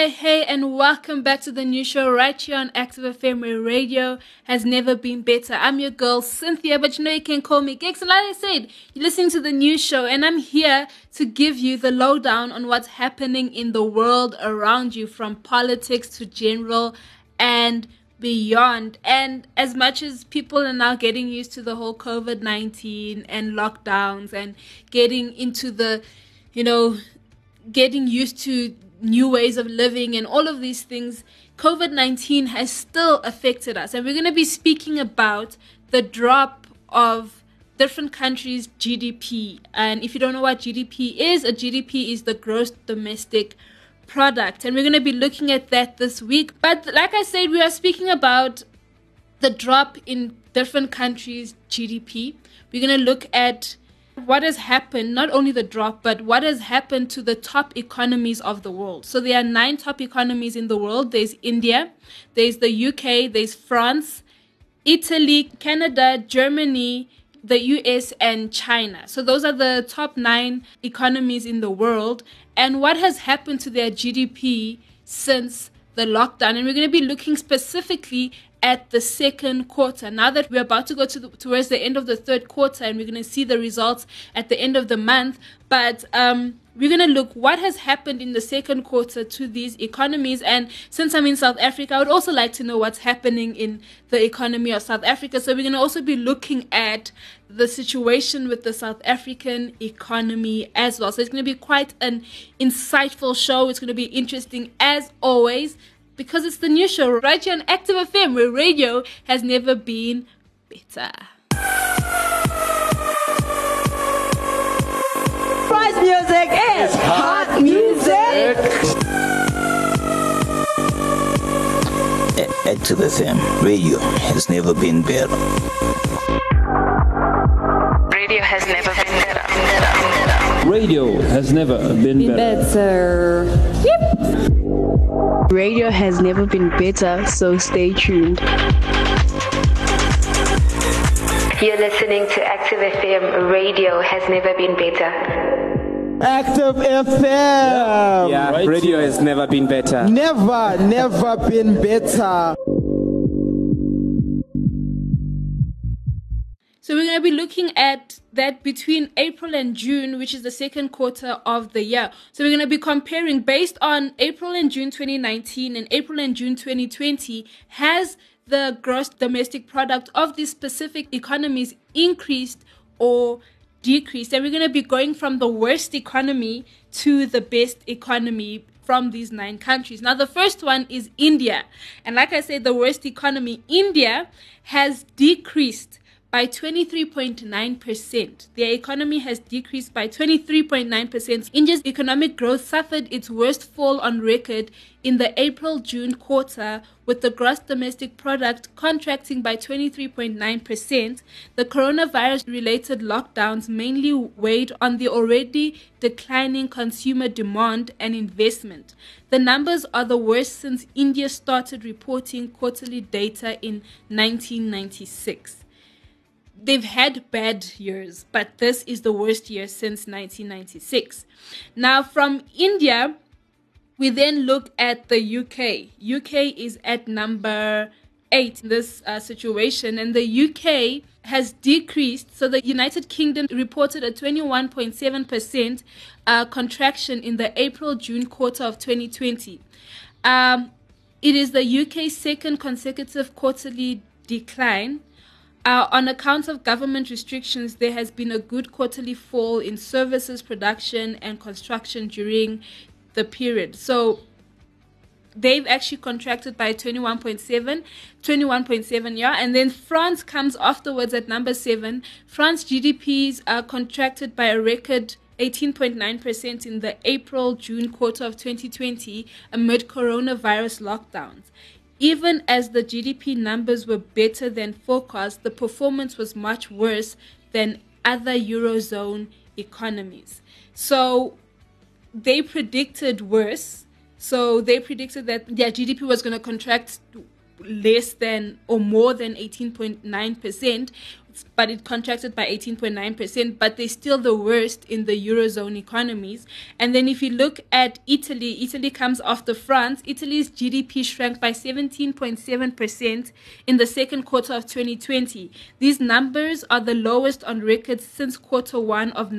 hey, hey, and welcome back to the new show right here on Active where radio has never been better. I'm your girl, Cynthia, but you know you can call me Giks. And like I said, you're listening to the new show, and I'm here to give you the lowdown on what's happening in the world around you from politics to general and beyond. And as much as people are now getting used to the whole COVID 19 and lockdowns and getting into the, you know, getting used to new ways of living and all of these things, COVID 19 has still affected us. And we're going to be speaking about the drop of different countries' GDP. And if you don't know what GDP is, a GDP is the gross domestic product. And we're going to be looking at that this week. But like I said, we are speaking about the drop in different countries' GDP. We're going to look at what has happened, not only the drop, but what has happened to the top economies of the world. So there are nine top economies in the world. There's India, there's the UK, there's France, Italy, Canada, Germany, the US, and China. So those are the top nine economies in the world. And what has happened to their GDP since the lockdown? And we're going to be looking specifically at the second quarter. Now that we're about to go to the, towards the end of the third quarter and we're going to see the results at the end of the month, but um, we're going to look what has happened in the second quarter to these economies. And since I'm in South Africa, I would also like to know what's happening in the economy of South Africa. So we're going to also be looking at the situation with the South African economy as well. So it's going to be quite an insightful show. It's going to be interesting as always because it's the new show right here on Active FM where radio has never been better. Prize music is hot music. Active FM radio has never been better. Radio has never been better. Radio has never been better. Better. Yep. Radio has never been better, so stay tuned. You're listening to Active FM. Radio has never been better. Active FM. Yeah, Right radio here. has never been better. Never, never been better. So we're going to be looking at that between April and June, which is the second quarter of the year. So we're going to be comparing based on April and June 2019 and April and June 2020 has the gross domestic product of these specific economies increased or decreased. And we're going to be going from the worst economy to the best economy from these nine countries. Now, the first one is India. And like I said, the worst economy, India has decreased by 23.9%. Their economy has decreased by 23.9%. India's economic growth suffered its worst fall on record in the April June quarter, with the gross domestic product contracting by 23.9%. The coronavirus related lockdowns mainly weighed on the already declining consumer demand and investment. The numbers are the worst since India started reporting quarterly data in 1996 they've had bad years, but this is the worst year since 1996. Now, from India, we then look at the UK. UK is at number eight in this uh, situation, and the UK has decreased. So the United Kingdom reported a 21.7% uh, contraction in the April June quarter of 2020. Um, it is the UK's second consecutive quarterly decline. Uh, on account of government restrictions, there has been a good quarterly fall in services production and construction during the period. So they've actually contracted by 21.7 21.7 yeah? And then france comes afterwards at number 7 france gdps are contracted by a record 18.9% in the april june quarter of 2020 amid coronavirus lockdowns even as the GDP numbers were better than forecast, the performance was much worse than other Eurozone economies. So they predicted worse. So they predicted that their GDP was going to contract less than or more than 18.9%, but it contracted by 18.9%, but they're still the worst in the Eurozone economies. And then if you look at Italy, Italy comes after France. Italy's GDP shrank by 17.7% in the second quarter of 2020. These numbers are the lowest on record since quarter one of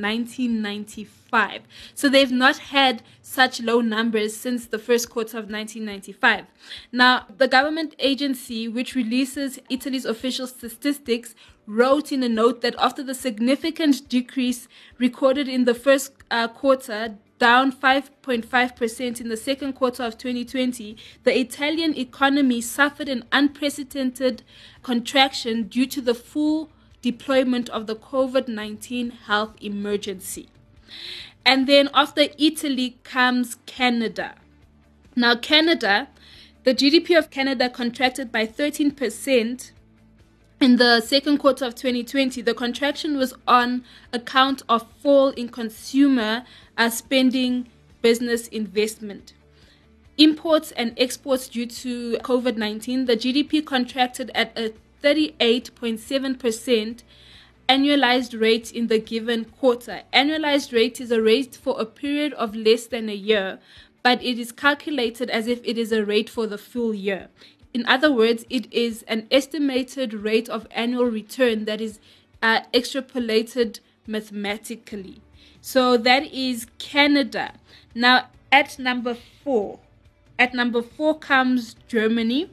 1995. So they've not had such low numbers since the first quarter of 1995. Now, the government agency which releases Italy's official statistics wrote in a note that after the significant decrease recorded in the first uh, quarter, down 5.5% in the second quarter of 2020, the Italian economy suffered an unprecedented contraction due to the full deployment of the COVID 19 health emergency. And then after Italy comes Canada. Now, Canada, the GDP of Canada contracted by 13% in the second quarter of 2020. The contraction was on account of fall in consumer uh, spending, business investment. Imports and exports due to COVID 19, the GDP contracted at a 38.7% annualized rate in the given quarter. Annualized rate is a rate for a period of less than a year, but it is calculated as if it is a rate for the full year. In other words, it is an estimated rate of annual return that is uh, extrapolated mathematically. So that is Canada. Now, at number four, at number four comes Germany.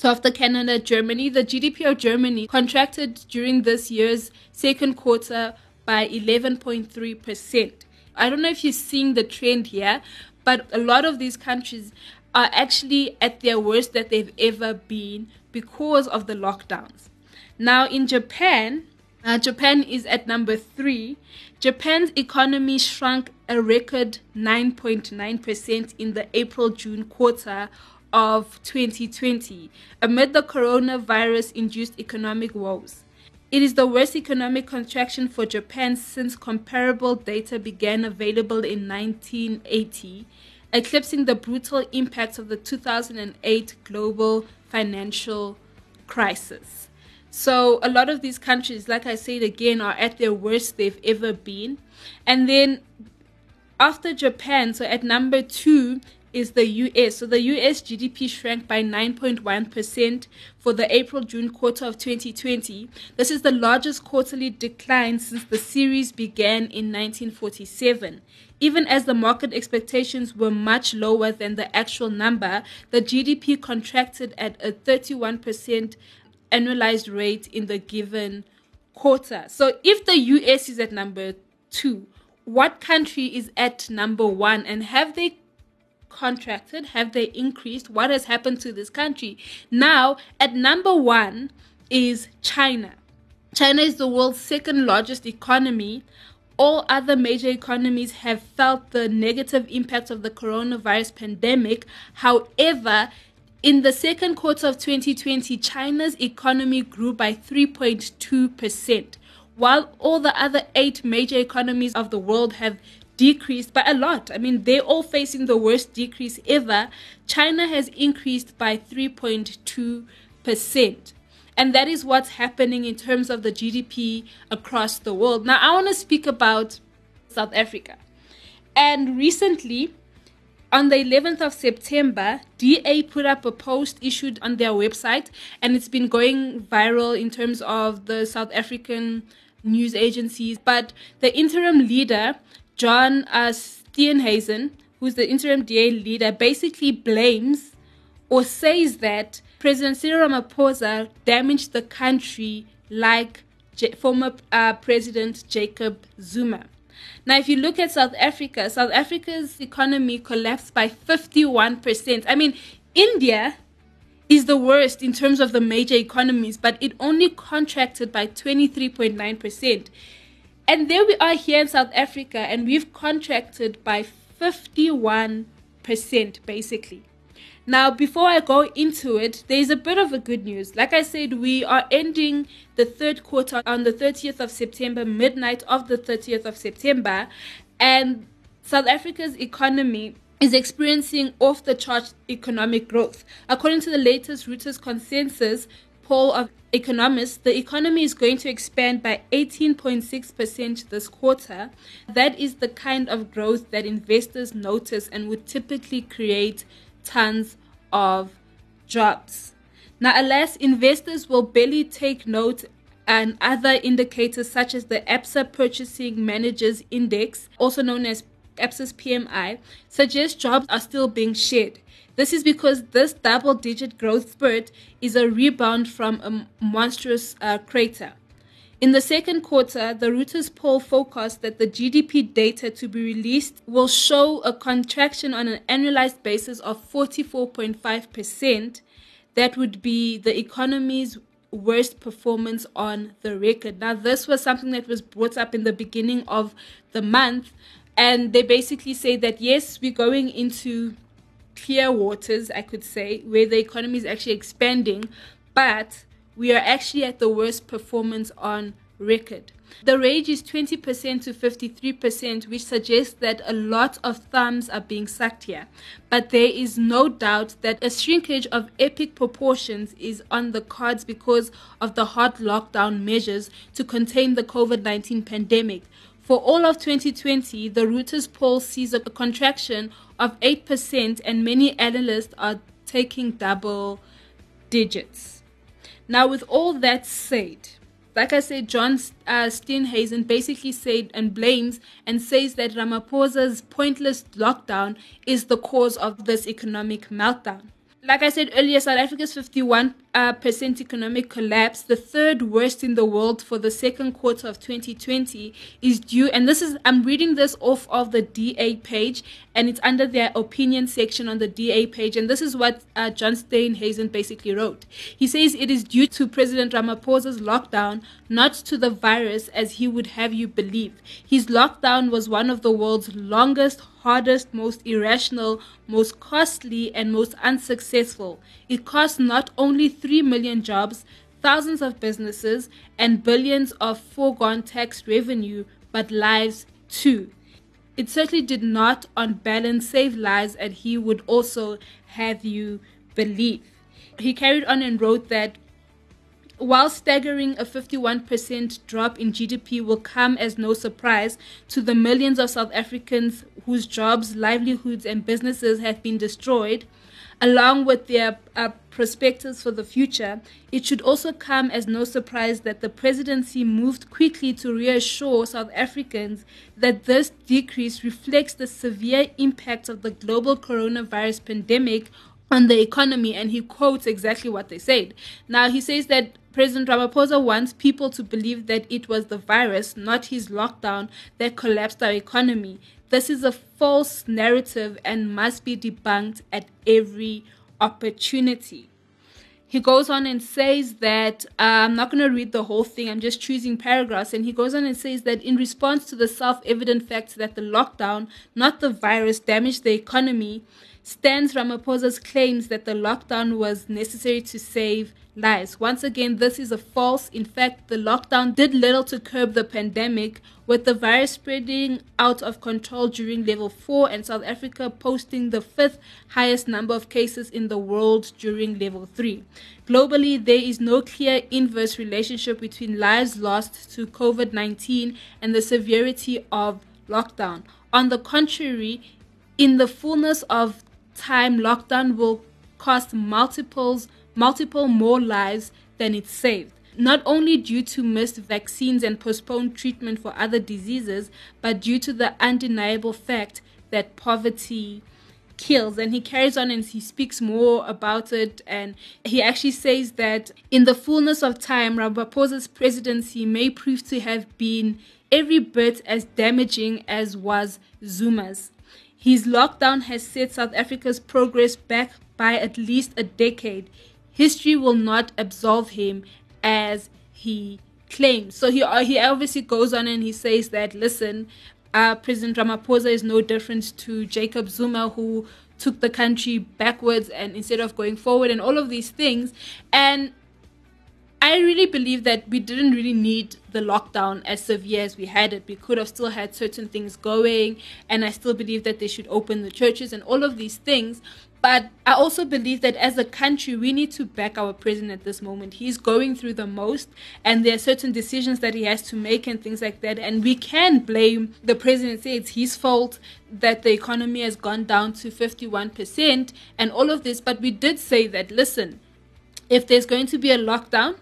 So after Canada, Germany, the GDP of Germany contracted during this year's second quarter by 11.3%. I don't know if you're seeing the trend here, but a lot of these countries are actually at their worst that they've ever been because of the lockdowns. Now in Japan, uh, Japan is at number three. Japan's economy shrunk a record 9.9% in the April June quarter of 2020 amid the coronavirus induced economic woes. It is the worst economic contraction for Japan since comparable data began available in 1980, eclipsing the brutal impacts of the 2008 global financial crisis. So, a lot of these countries, like I said again, are at their worst they've ever been. And then after Japan, so at number two is the US. Eh, so the US GDP shrank by 9.1% for the April June quarter of 2020. This is the largest quarterly decline since the series began in 1947. Even as the market expectations were much lower than the actual number, the GDP contracted at a 31% annualized rate in the given quarter. So if the US is at number two, what country is at number one? And have they contracted? Have they increased? What has happened to this country? Now, at number one is China. China is the world's second largest economy. All other major economies have felt the negative impact of the coronavirus pandemic. However, in the second quarter of 2020, China's economy grew by 3.2%, while all the other eight major economies of the world have decreased by a lot. I mean, they're all facing the worst decrease ever. China has increased by 3.2%. And that is what's happening in terms of the GDP across the world. Now, I want to speak about South Africa. And recently, on the 11th of September, DA put up a post issued on their website, and it's been going viral in terms of the South African news agencies. But the interim leader John uh, Steenhuisen, who's the interim DA leader, basically blames or says that President Cyril Ramaphosa damaged the country like J- former uh, President Jacob Zuma. Now, if you look at South Africa, South Africa's economy collapsed by 51%. I mean, India is the worst in terms of the major economies, but it only contracted by 23.9%. And there we are here in South Africa, and we've contracted by 51% basically. Now, before I go into it, there's a bit of a good news. Like I said, we are ending the third quarter on the 30th of September, midnight of the 30th of September, and South Africa's economy is experiencing off the chart economic growth. According to the latest Reuters consensus, poll of economists, the economy is going to expand by 18.6% this quarter. That is the kind of growth that investors notice and would typically create tons of jobs. Now, alas, investors will barely take note and other indicators such as the Absa Purchasing Managers Index, also known as Absa's PMI, suggests jobs are still being shed. This is because this double digit growth spurt is a rebound from a monstrous uh, crater. In the second quarter, the Reuters poll forecast that the GDP data to be released will show a contraction on an annualized basis of 44.5%. That would be the economy's worst performance on the record. Now, this was something that was brought up in the beginning of the month, and they basically say that yes, we're going into clear waters, I could say, where the economy is actually expanding, but we are actually at the worst performance on record. The range is 20% to 53%, which suggests that a lot of thumbs are being sucked here. But there is no doubt that a shrinkage of epic proportions is on the cards because of the hard lockdown measures to contain the COVID 19 pandemic. For all of 2020, the Reuters poll sees a contraction of 8%, and many analysts are taking double digits. Now, with all that said, like I said, John uh, basically said and blames and says that Ramaphosa's pointless lockdown is the cause of this economic meltdown. Like I said earlier, South Africa's 51% percent economic collapse, the third worst in the world for the second quarter of 2020, is due. And this is, I'm reading this off of the DA page, and it's under their opinion section on the DA page. And this is what uh, John Steenhuisen basically wrote. He says it is due to President Ramaphosa's lockdown, not to the virus, as he would have you believe. His lockdown was one of the world's longest, hardest, most irrational, most costly, and most unsuccessful. It cost not only 3 million jobs, thousands of businesses, and billions of foregone tax revenue, but lives too. It certainly did not, on balance, save lives, and he would also have you believe. He carried on and wrote that while staggering a 51% drop in GDP will come as no surprise to the millions of South Africans whose jobs, livelihoods, and businesses have been destroyed, along with their uh, perspectives for the future, it should also come as no surprise that the presidency moved quickly to reassure South Africans that this decrease reflects the severe impact of the global coronavirus pandemic on the economy and he quotes exactly what they said. Now he says that President Ramaphosa wants people to believe that it was the virus, not his lockdown, that collapsed our economy. This is a false narrative and must be debunked at every opportunity. He goes on and says that uh, I'm not going to read the whole thing, I'm just choosing paragraphs. And he goes on and says that in response to the self evident fact that the lockdown, not the virus, damaged the economy, stands Ramaphosa's claims that the lockdown was necessary to save lies. Once again, this is a false. In fact, the lockdown did little to curb the pandemic, with the virus spreading out of control during level 4 and South Africa posting the fifth highest number of cases in the world during level 3. Globally, there is no clear inverse relationship between lives lost to COVID 19 and the severity of lockdown. On the contrary, in the fullness of time, lockdown will cost multiples multiple more lives than it saved. Not only due to missed vaccines and postponed treatment for other diseases, but due to the undeniable fact that poverty kills. And he carries on and he speaks more about it. And he actually says that in the fullness of time, Ramaphosa's presidency may prove to have been every bit as damaging as was Zuma's. His lockdown has set South Africa's progress back by at least a decade history will not absolve him as he claims. So he uh, he obviously goes on and he says that listen, uh, President Ramaphosa is no different to Jacob Zuma who took the country backwards and instead of going forward and all of these things and I really believe that we didn't really need the lockdown as severe as we had it. We could have still had certain things going, and I still believe that they should open the churches and all of these things. But I also believe that as a country, we need to back our president at this moment. He's going through the most, and there are certain decisions that he has to make and things like that. And we can blame the president, say it's his fault that the economy has gone down to 51% and all of this. But we did say that, listen, if there's going to be a lockdown,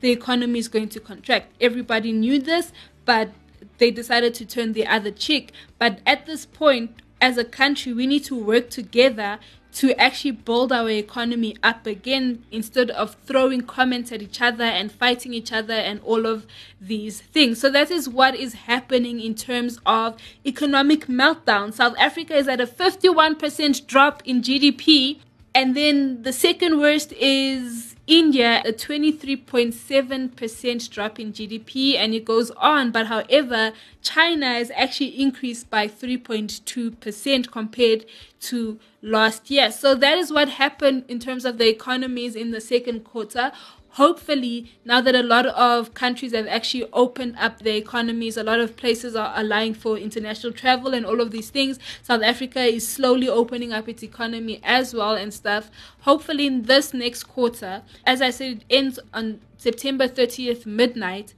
the economy is going to contract. Everybody knew this, but they decided to turn the other cheek. But at this point, as a country, we need to work together to actually build our economy up again instead of throwing comments at each other and fighting each other and all of these things. So that is what is happening in terms of economic meltdown. South Africa is at a 51% drop in GDP. And then the second worst is India, a 23.7% drop in GDP, and it goes on. But however, China has actually increased by 3.2% compared to last year. So that is what happened in terms of the economies in the second quarter hopefully now that a lot of countries have actually opened up their economies a lot of places are allowing for international travel and all of these things south africa is slowly opening up its economy as well and stuff. Hopefully in this next quarter as i said it ends on september 30th midnight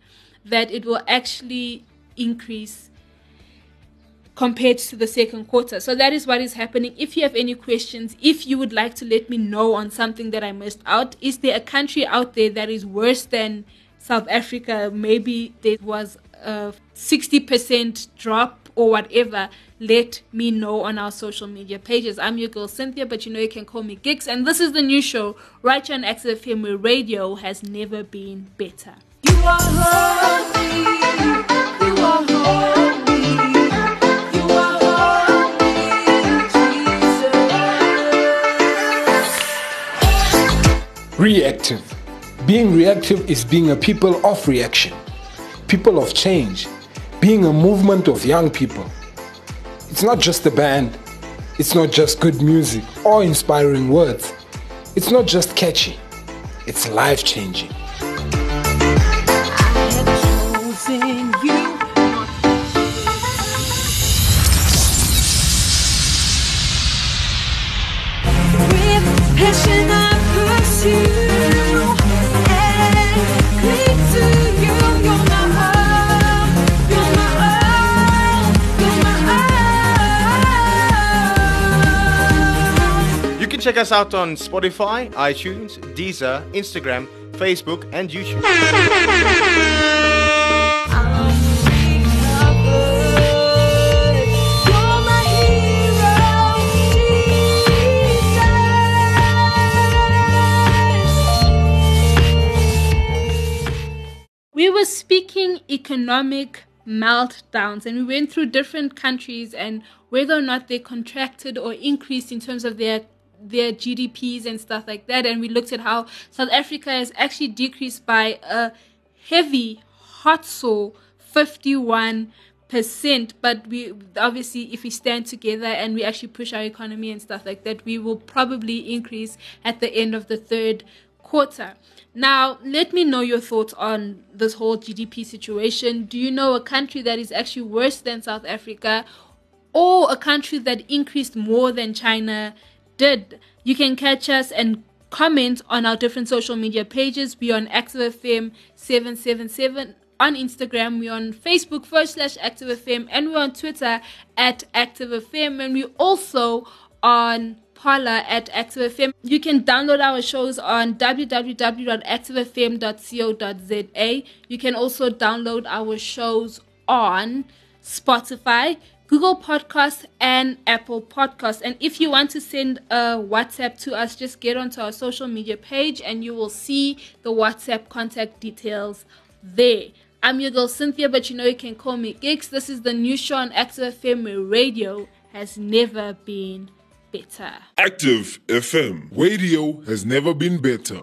that it will actually increase compared to the second quarter. So that is what is happening. If you have any questions, if you would like to let me know on something that I missed out, is there a country out there that is worse than South Africa? Maybe there was a 60% drop or whatever. Let me know on our social media pages. I'm your girl Cynthia, but you know you can call me Giks. And this is the new show right here on Active FM where radio has never been better. You are. You are. Reactive. Being reactive is being a people of reaction, people of change, being a movement of young people. It's not just a band, it's not just good music or inspiring words, it's not just catchy, it's life changing. Check us out on Spotify, iTunes, Deezer, Instagram, Facebook, and YouTube. We were speaking economic meltdowns and we went through different countries and whether or not they contracted or increased in terms of their their GDPs and stuff like that. And we looked at how South Africa has actually decreased by a heavy, hot so 51 percent but we obviously if we stand together and we actually push our economy and stuff like that we will probably increase at the end of the third quarter now let me know your thoughts on this whole gdp situation do you know a country that is actually worse than south africa or a country that increased more than china did. You can catch us and comment on our different social media pages. We're on ActiveFM 777 on Instagram, we're on Facebook forward slash ActiveFM, and we're on Twitter at ActiveFM, and we're also on Parler at ActiveFM. You can download our shows on www.activefm.co.za. You can also download our shows on Spotify. Google Podcasts and Apple Podcasts. And if you want to send a WhatsApp to us, just get onto our social media page and you will see the WhatsApp contact details there. I'm your girl Cynthia, but you know you can call me Giks. This is the new show on Active FM radio has never been better. Active FM radio has never been better.